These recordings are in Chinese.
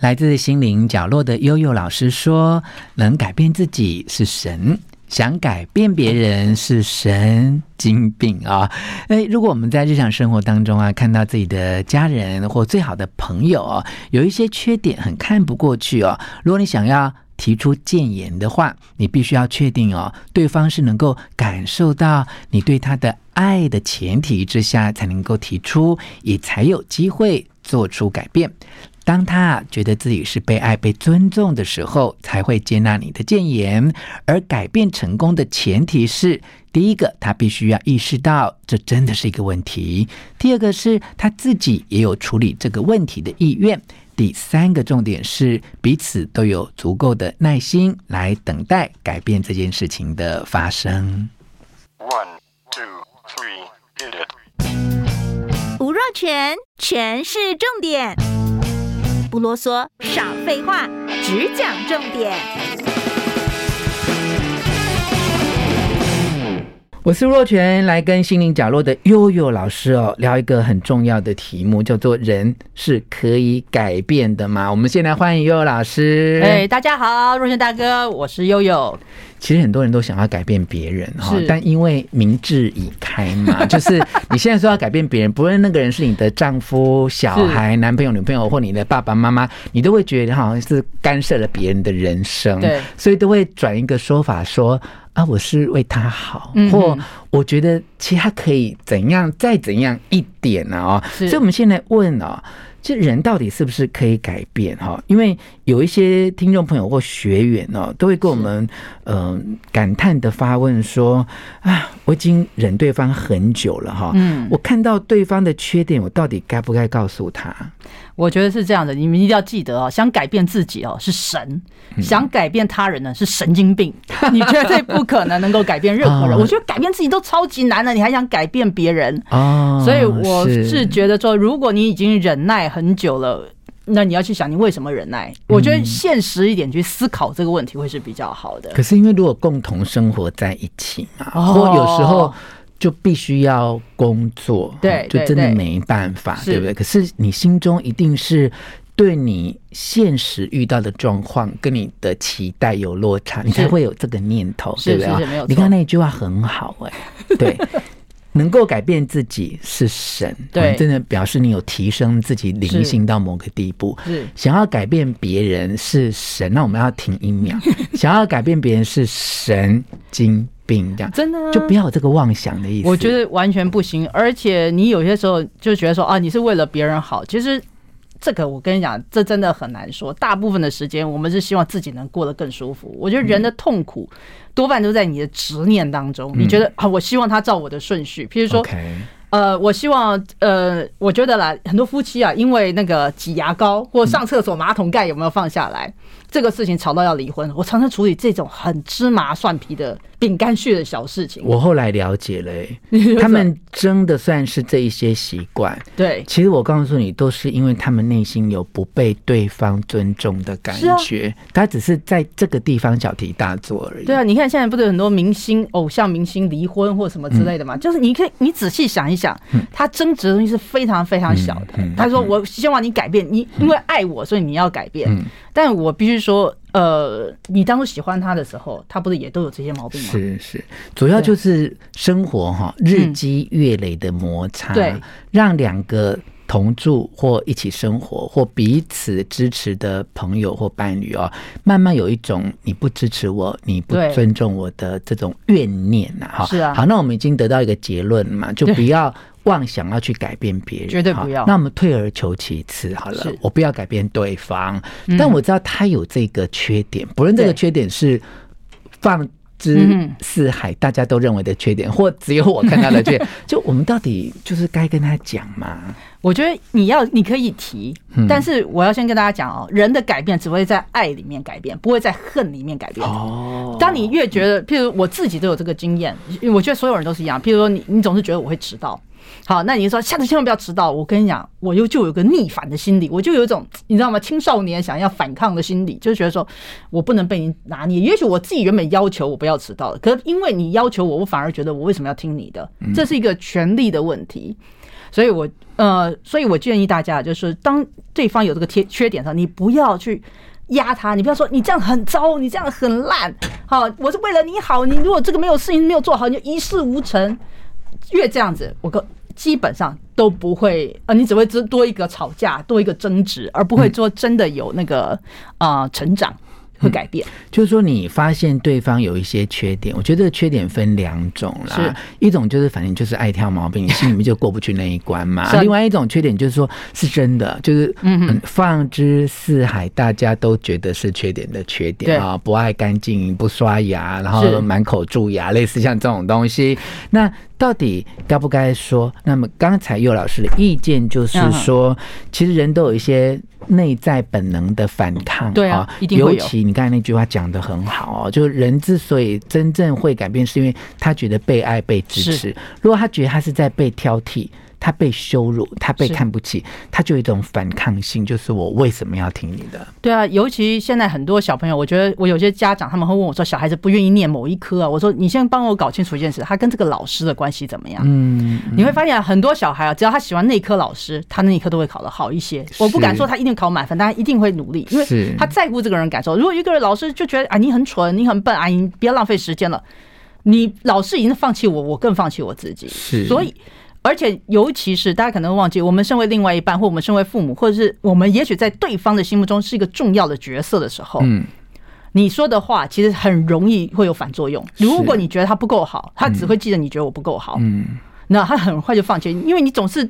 来自心灵角落的悠悠老师说：“能改变自己是神，想改变别人是神经病啊！诶，如果我们在日常生活当中啊，看到自己的家人或最好的朋友哦，有一些缺点很看不过去哦，如果你想要提出建言的话，你必须要确定哦，对方是能够感受到你对他的爱的前提之下，才能够提出，也才有机会做出改变。”当他觉得自己是被爱、被尊重的时候，才会接纳你的建言。而改变成功的前提是：第一个，他必须要意识到这真的是一个问题；第二个是他自己也有处理这个问题的意愿；第三个重点是彼此都有足够的耐心来等待改变这件事情的发生。One, two, three, hit it. 吴若权，权是重点。不啰嗦，少废话，只讲重点。我是若泉，来跟心灵角落的悠悠老师哦聊一个很重要的题目，叫做“人是可以改变的吗？”我们先来欢迎悠悠老师。哎，大家好，若泉大哥，我是悠悠。其实很多人都想要改变别人哈，但因为明智已开嘛，就是你现在说要改变别人，不论那个人是你的丈夫、小孩、男朋友、女朋友，或你的爸爸妈妈，你都会觉得好像是干涉了别人的人生，对，所以都会转一个说法说啊，我是为他好，或我觉得其实他可以怎样再怎样一点呢？哦，所以我们现在问哦。这人到底是不是可以改变哈？因为有一些听众朋友或学员哦，都会跟我们嗯、呃、感叹的发问说：啊，我已经忍对方很久了哈，嗯，我看到对方的缺点，我到底该不该告诉他？我觉得是这样的，你们一定要记得哦，想改变自己哦是神，想改变他人呢是神经病，你绝对不可能能够改变任何人。我觉得改变自己都超级难了，你还想改变别人？哦，所以我是觉得说，如果你已经忍耐很久了，那你要去想你为什么忍耐？我觉得现实一点去思考这个问题会是比较好的。可是因为如果共同生活在一起嘛，或有时候。就必须要工作，对，就真的没办法，对，不对？可是你心中一定是对你现实遇到的状况跟你的期待有落差，你才会有这个念头，对不对？你看那句话很好，欸，哎，对，能够改变自己是神，对，真的表示你有提升自己灵性到某个地步。是想要改变别人是神，那我们要停一秒。想要改变别人是神经病这样真的、啊、就不要有这个妄想的意思。我觉得完全不行，而且你有些时候就觉得说啊，你是为了别人好。其实这个我跟你讲，这真的很难说。大部分的时间，我们是希望自己能过得更舒服。我觉得人的痛苦多半都在你的执念当中。你觉得啊，我希望他照我的顺序，譬如说。呃，我希望，呃，我觉得啦，很多夫妻啊，因为那个挤牙膏或上厕所马桶盖有没有放下来，嗯、这个事情吵到要离婚。我常常处理这种很芝麻蒜皮的饼干屑的小事情。我后来了解了、欸，他们真的算是这一些习惯。对，其实我告诉你，都是因为他们内心有不被对方尊重的感觉，啊、他只是在这个地方小题大做而已。对啊，你看现在不是很多明星、偶像明星离婚或什么之类的嘛？嗯、就是你可以，你仔细想一想。讲，他争执的东西是非常非常小的。他说：“我希望你改变，你因为爱我，所以你要改变。”但我必须说，呃，你当初喜欢他的时候，他不是也都有这些毛病吗？是是，主要就是生活哈，日积月累的摩擦，对，让两个同住或一起生活或彼此支持的朋友或伴侣哦，慢慢有一种你不支持我、你不尊重我的这种怨念呐，哈，是啊。好，那我们已经得到一个结论嘛，就不要。妄想要去改变别人，绝对不要。那我们退而求其次好了，我不要改变对方，但我知道他有这个缺点，不论这个缺点是放之四海大家都认为的缺点，或只有我看到的缺点，就我们到底就是该跟他讲吗？我觉得你要你可以提，嗯但是我要先跟大家讲哦，人的改变只会在爱里面改变，不会在恨里面改变。哦，当你越觉得，譬如我自己都有这个经验，因为我觉得所有人都是一样。譬如说你，你总是觉得我会迟到，好，那你就说下次千万不要迟到。我跟你讲，我又就有个逆反的心理，我就有一种你知道吗？青少年想要反抗的心理，就是觉得说我不能被你拿捏。也许我自己原本要求我不要迟到的，可是因为你要求我，我反而觉得我为什么要听你的？这是一个权利的问题。所以我呃，所以我建议大家，就是当对方有这个缺缺点的时候，你不要去压他，你不要说你这样很糟，你这样很烂，好，我是为了你好，你如果这个没有事情没有做好，你就一事无成。越这样子，我个基本上都不会，呃，你只会多一个吵架，多一个争执，而不会说真的有那个啊、呃、成长。会改变，就是说你发现对方有一些缺点，我觉得缺点分两种啦，一种就是反正就是爱挑毛病，你 心里面就过不去那一关嘛。另外一种缺点就是说是真的，就是嗯，放之四海，大家都觉得是缺点的缺点啊，不爱干净，不刷牙，然后满口蛀牙，类似像这种东西，那。到底该不该说？那么刚才佑老师的意见就是说，其实人都有一些内在本能的反抗，对啊。尤其你刚才那句话讲得很好哦，就是人之所以真正会改变，是因为他觉得被爱、被支持。如果他觉得他是在被挑剔。他被羞辱，他被看不起，他就有一种反抗性，就是我为什么要听你的？对啊，尤其现在很多小朋友，我觉得我有些家长他们会问我说，小孩子不愿意念某一科啊，我说你先帮我搞清楚一件事，他跟这个老师的关系怎么样？嗯，你会发现很多小孩啊，只要他喜欢那科老师，他那一科都会考得好一些。我不敢说他一定考满分，但他一定会努力，因为他在乎这个人感受。如果一个人老师就觉得啊，你很蠢，你很笨啊，你不要浪费时间了，你老师已经放弃我，我更放弃我自己。是，所以。而且，尤其是大家可能忘记，我们身为另外一半，或我们身为父母，或者是我们也许在对方的心目中是一个重要的角色的时候，嗯，你说的话其实很容易会有反作用。如果你觉得他不够好，他只会记得你觉得我不够好，嗯，那他很快就放弃，因为你总是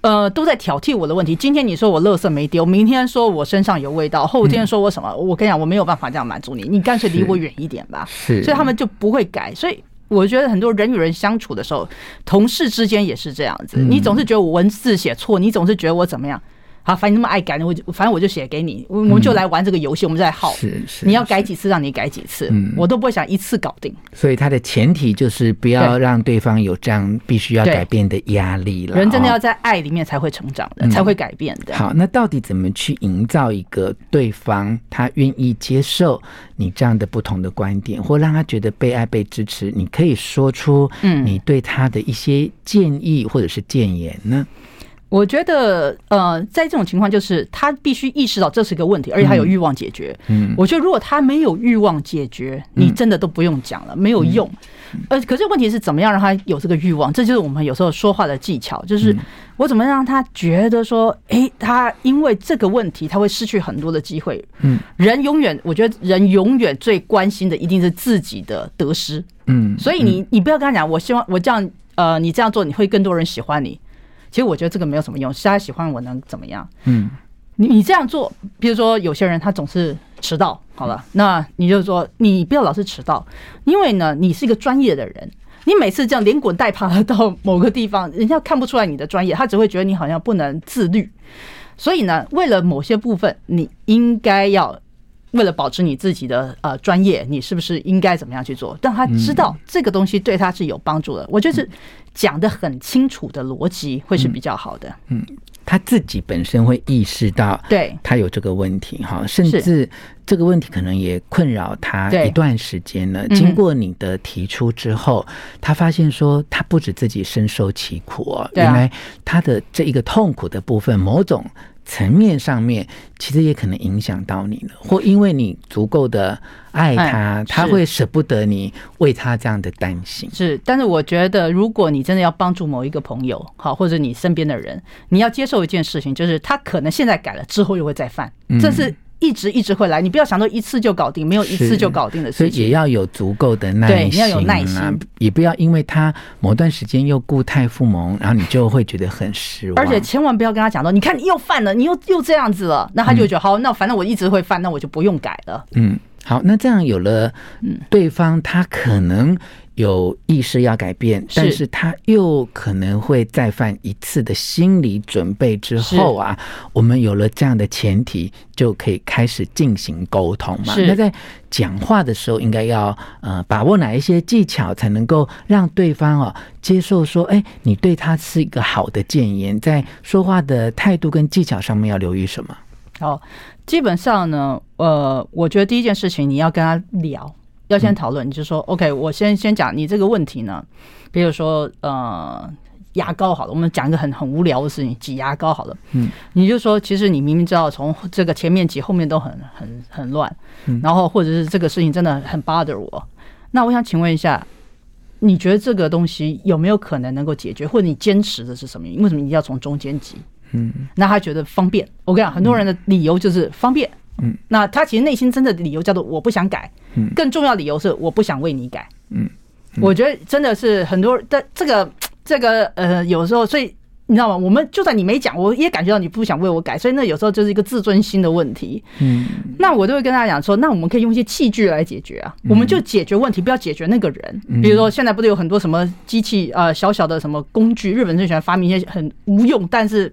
呃都在挑剔我的问题。今天你说我垃圾没丢，明天说我身上有味道，后天说我什么？我跟你讲，我没有办法这样满足你，你干脆离我远一点吧。是，所以他们就不会改。所以。我觉得很多人与人相处的时候，同事之间也是这样子。你总是觉得我文字写错，你总是觉得我怎么样？好，反正你那么爱改，我就反正我就写给你。我们就来玩这个游戏，我们就在耗。是是，你要改几次，让你改几次，我都不会想一次搞定。所以它的前提就是不要让对方有这样必须要改变的压力了。人真的要在爱里面才会成长的，才会改变的。好，那到底怎么去营造一个对方他愿意接受你这样的不同的观点，或让他觉得被爱、被支持？你可以说出嗯，你对他的一些建议或者是建言呢？我觉得，呃，在这种情况，就是他必须意识到这是一个问题，而且他有欲望解决。嗯，我觉得如果他没有欲望解决，你真的都不用讲了，没有用。呃，可是问题是怎么样让他有这个欲望？这就是我们有时候说话的技巧，就是我怎么让他觉得说，诶，他因为这个问题，他会失去很多的机会。嗯，人永远，我觉得人永远最关心的一定是自己的得失。嗯，所以你你不要跟他讲，我希望我这样，呃，你这样做，你会更多人喜欢你。其实我觉得这个没有什么用，是他喜欢我能怎么样？嗯，你你这样做，比如说有些人他总是迟到，好了，那你就说你不要老是迟到，因为呢，你是一个专业的人，你每次这样连滚带爬的到某个地方，人家看不出来你的专业，他只会觉得你好像不能自律。所以呢，为了某些部分，你应该要为了保持你自己的呃专业，你是不是应该怎么样去做？让他知道这个东西对他是有帮助的。我觉得是。讲的很清楚的逻辑会是比较好的。嗯，他自己本身会意识到，对，他有这个问题哈，甚至这个问题可能也困扰他一段时间了。经过你的提出之后，他发现说，他不止自己深受其苦哦，原来他的这一个痛苦的部分，某种。层面上面，其实也可能影响到你了，或因为你足够的爱他，他会舍不得你为他这样的担心。是，但是我觉得，如果你真的要帮助某一个朋友，好，或者你身边的人，你要接受一件事情，就是他可能现在改了，之后又会再犯，这是。一直一直会来，你不要想说一次就搞定，没有一次就搞定的事情。所以也要有足够的耐心，对，你要有耐心，也不要因为他某段时间又固态复萌，然后你就会觉得很失望。而且千万不要跟他讲说，你看你又犯了，你又又这样子了，那他就觉得好，那反正我一直会犯，那我就不用改了。嗯，好，那这样有了，对方他可能有意识要改变，但是他又可能会再犯一次的心理准备之后啊，我们有了这样的前提，就可以开始进行沟通嘛。那在讲话的时候，应该要呃把握哪一些技巧，才能够让对方哦接受说，哎，你对他是一个好的建言，在说话的态度跟技巧上面要留意什么？好，基本上呢，呃，我觉得第一件事情你要跟他聊。要先讨论，你就说 OK，我先先讲你这个问题呢。比如说，呃，牙膏好了，我们讲一个很很无聊的事情，挤牙膏好了。嗯，你就说，其实你明明知道从这个前面挤，后面都很很很乱。然后或者是这个事情真的很 bother 我。那我想请问一下，你觉得这个东西有没有可能能够解决？或者你坚持的是什么因？为什么你要从中间挤？嗯，那他觉得方便。我跟你讲，很多人的理由就是方便。嗯，那他其实内心真的理由叫做我不想改，嗯，更重要的理由是我不想为你改，嗯，我觉得真的是很多的这个这个呃，有时候所以你知道吗？我们就算你没讲，我也感觉到你不想为我改，所以那有时候就是一个自尊心的问题，嗯，那我就会跟大家讲说，那我们可以用一些器具来解决啊，我们就解决问题，不要解决那个人，比如说现在不是有很多什么机器呃小小的什么工具，日本最喜欢发明一些很无用，但是。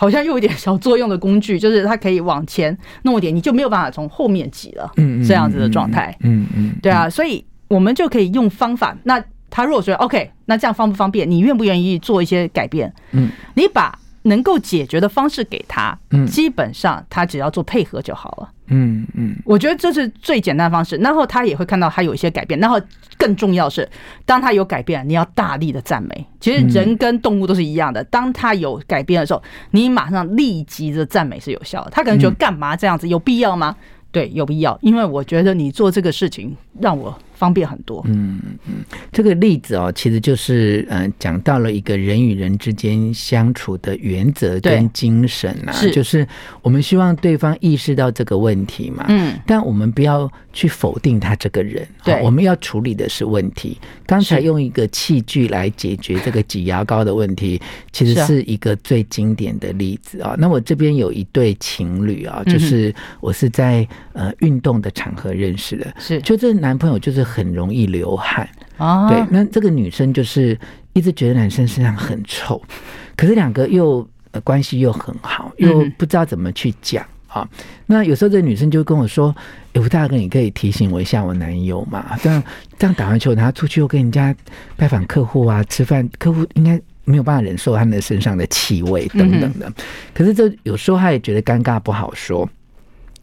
好像又有点小作用的工具，就是它可以往前弄一点，你就没有办法从后面挤了，嗯，这样子的状态，嗯嗯，对啊，所以我们就可以用方法。那他如果说 OK，那这样方不方便？你愿不愿意做一些改变？嗯，你把能够解决的方式给他，嗯，基本上他只要做配合就好了。嗯嗯，我觉得这是最简单的方式，然后他也会看到他有一些改变，然后更重要是，当他有改变，你要大力的赞美。其实人跟动物都是一样的，当他有改变的时候，你马上立即的赞美是有效的。他可能觉得干嘛这样子，有必要吗？对，有必要，因为我觉得你做这个事情让我方便很多。嗯嗯，这个例子哦，其实就是嗯，讲到了一个人与人之间相处的原则跟精神啊，是就是我们希望对方意识到这个问题嘛。嗯，但我们不要去否定他这个人。对，我们要处理的是问题。刚才用一个器具来解决这个挤牙膏的问题，其实是一个最经典的例子啊。那我这边有一对情侣啊，就是我是在。呃，运动的场合认识的，是就这男朋友就是很容易流汗啊。对，那这个女生就是一直觉得男生身上很臭，可是两个又关系又很好，又不知道怎么去讲啊。那有时候这个女生就跟我说：“哎，吴大哥，你可以提醒我一下我男友嘛？这样这样打完球，然后出去又跟人家拜访客户啊，吃饭，客户应该没有办法忍受他们身上的气味等等的。可是这有时候他也觉得尴尬，不好说。”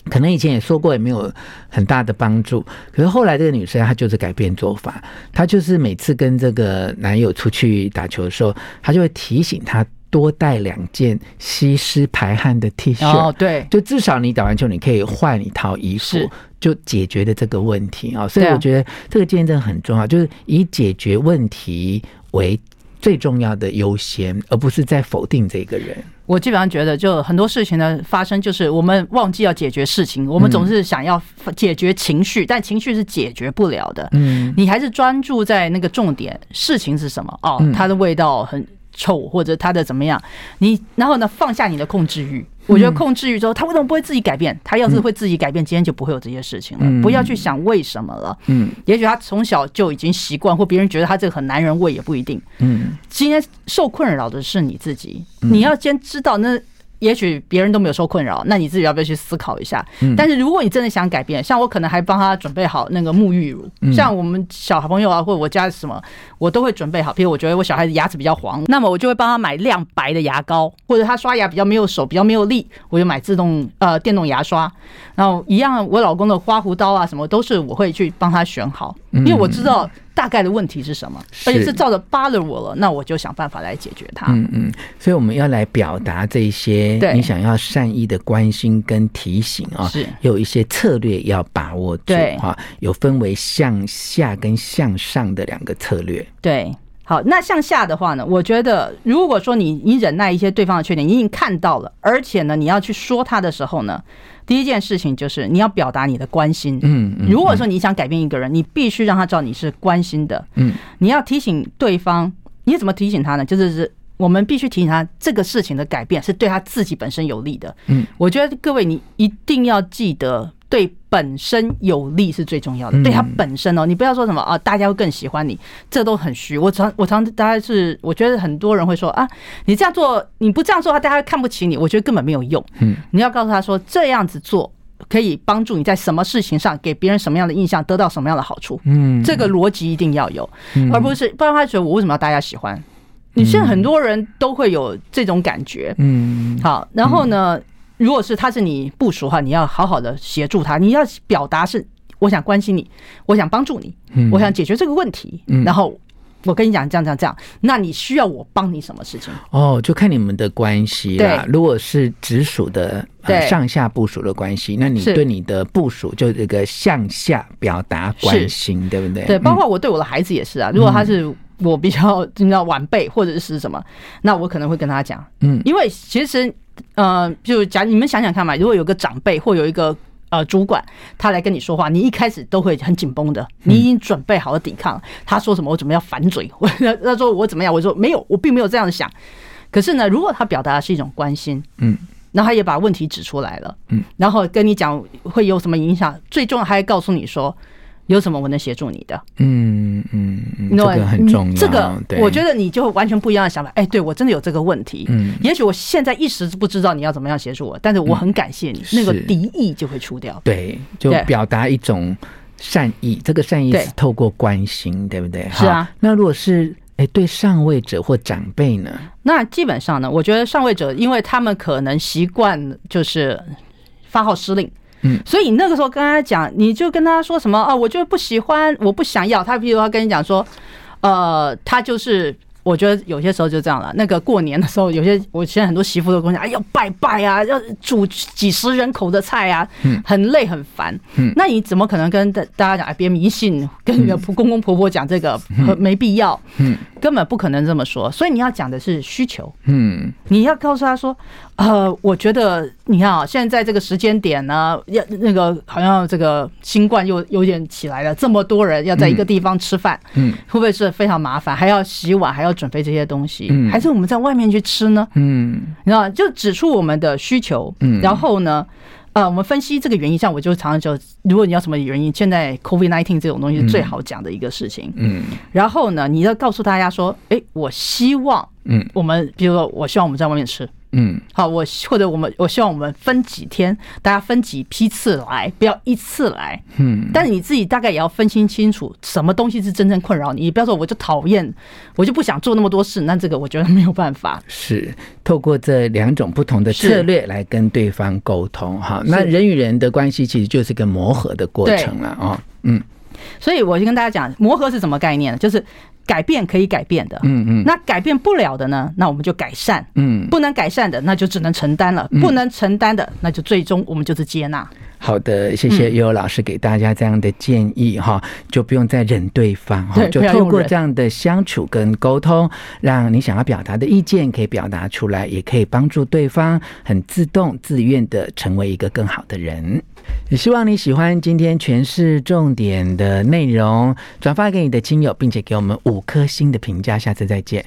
可能以前也说过，也没有很大的帮助。可是后来这个女生她就是改变做法，她就是每次跟这个男友出去打球的时候，她就会提醒他多带两件吸湿排汗的 T 恤。哦，对，就至少你打完球你可以换一套衣服，就解决了这个问题啊。所以我觉得这个建议真的很重要，就是以解决问题为最重要的优先，而不是在否定这个人。我基本上觉得，就很多事情的发生，就是我们忘记要解决事情，我们总是想要解决情绪，但情绪是解决不了的。嗯，你还是专注在那个重点，事情是什么？哦，它的味道很臭，或者它的怎么样？你然后呢，放下你的控制欲。我觉得控制欲之后，他为什么不会自己改变？他要是会自己改变，今天就不会有这些事情了。不要去想为什么了。嗯，也许他从小就已经习惯，或别人觉得他这个很男人味也不一定。嗯，今天受困扰的是你自己，你要先知道那。也许别人都没有受困扰，那你自己要不要去思考一下？但是如果你真的想改变，像我可能还帮他准备好那个沐浴乳，像我们小朋友啊，或者我家什么，我都会准备好。比如我觉得我小孩子牙齿比较黄，那么我就会帮他买亮白的牙膏，或者他刷牙比较没有手，比较没有力，我就买自动呃电动牙刷。然后一样，我老公的刮胡刀啊什么都是我会去帮他选好，因为我知道。大概的问题是什么？而且是照着 bother 我了，那我就想办法来解决它。嗯嗯，所以我们要来表达这些你想要善意的关心跟提醒啊，是有一些策略要把握住哈。有分为向下跟向上的两个策略。对，好，那向下的话呢，我觉得如果说你你忍耐一些对方的缺点，你已经看到了，而且呢，你要去说他的时候呢。第一件事情就是你要表达你的关心。嗯，嗯如果说你想改变一个人，你必须让他知道你是关心的。嗯，你要提醒对方，你怎么提醒他呢？就是是我们必须提醒他，这个事情的改变是对他自己本身有利的。嗯，我觉得各位你一定要记得。对本身有利是最重要的，对他本身哦，你不要说什么啊，大家会更喜欢你，这都很虚。我常我常大家是，我觉得很多人会说啊，你这样做，你不这样做的话，大家看不起你。我觉得根本没有用。嗯，你要告诉他说，这样子做可以帮助你在什么事情上给别人什么样的印象，得到什么样的好处。嗯，这个逻辑一定要有，而不是不然他觉得我为什么要大家喜欢？你现在很多人都会有这种感觉。嗯，好，然后呢？如果是他是你部署的话，你要好好的协助他。你要表达是我想关心你，我想帮助你，我想解决这个问题。然后我跟你讲这样这样这样，那你需要我帮你什么事情？哦，就看你们的关系啦。如果是直属的，对上下部署的关系，那你对你的部署就这个向下表达关心，对不对？对，包括我对我的孩子也是啊。如果他是我比较 你知道晚辈或者是什么，那我可能会跟他讲，嗯，因为其实。呃，就假你们想想看嘛，如果有个长辈或有一个呃主管，他来跟你说话，你一开始都会很紧绷的，你已经准备好了抵抗。他说什么，我怎么样反嘴。我 他说我怎么样，我说没有，我并没有这样想。可是呢，如果他表达的是一种关心，嗯，然后他也把问题指出来了，嗯，然后跟你讲会有什么影响，最重要还告诉你说。有什么我能协助你的？嗯嗯，这个很重要。这个我觉得你就完全不一样的想法。哎，对我真的有这个问题。嗯，也许我现在一时不知道你要怎么样协助我，但是我很感谢你，那个敌意就会出掉。对，就表达一种善意。这个善意是透过关心，对不对？是啊。那如果是哎对上位者或长辈呢？那基本上呢，我觉得上位者，因为他们可能习惯就是发号施令。嗯，所以你那个时候跟他讲，你就跟他说什么啊？我就不喜欢，我不想要。他比如他跟你讲说，呃，他就是。我觉得有些时候就这样了。那个过年的时候，有些我现在很多媳妇都跟我讲，哎，要拜拜啊，要煮几十人口的菜啊，很累很烦。那你怎么可能跟大大家讲？哎，别迷信，跟你的公公婆婆讲这个没必要，根本不可能这么说。所以你要讲的是需求，嗯，你要告诉他说，呃，我觉得你看啊，现在在这个时间点呢，要那个好像这个新冠又有点起来了，这么多人要在一个地方吃饭，嗯，会不会是非常麻烦？还要洗碗，还要。准备这些东西，还是我们在外面去吃呢？嗯，你知道，就指出我们的需求，嗯，然后呢，呃，我们分析这个原因，像我就常常就，如果你要什么原因，现在 COVID nineteen 这种东西是最好讲的一个事情，嗯，然后呢，你要告诉大家说，哎，我希望，嗯，我们比如说，我希望我们在外面吃。嗯，好，我或者我们我希望我们分几天，大家分几批次来，不要一次来。嗯，但是你自己大概也要分清清楚，什么东西是真正困扰你。你不要说我就讨厌，我就不想做那么多事，那这个我觉得没有办法。是透过这两种不同的策略来跟对方沟通哈。那人与人的关系其实就是个磨合的过程了啊。嗯，所以我就跟大家讲，磨合是什么概念呢？就是。改变可以改变的，嗯嗯，那改变不了的呢？那我们就改善，嗯，不能改善的，那就只能承担了，不能承担的，那就最终我们就是接纳。好的，谢谢悠悠老师给大家这样的建议哈，就不用再忍对方哈，就透过这样的相处跟沟通，让你想要表达的意见可以表达出来，也可以帮助对方很自动自愿的成为一个更好的人。也希望你喜欢今天全市重点的内容，转发给你的亲友，并且给我们五颗星的评价。下次再见。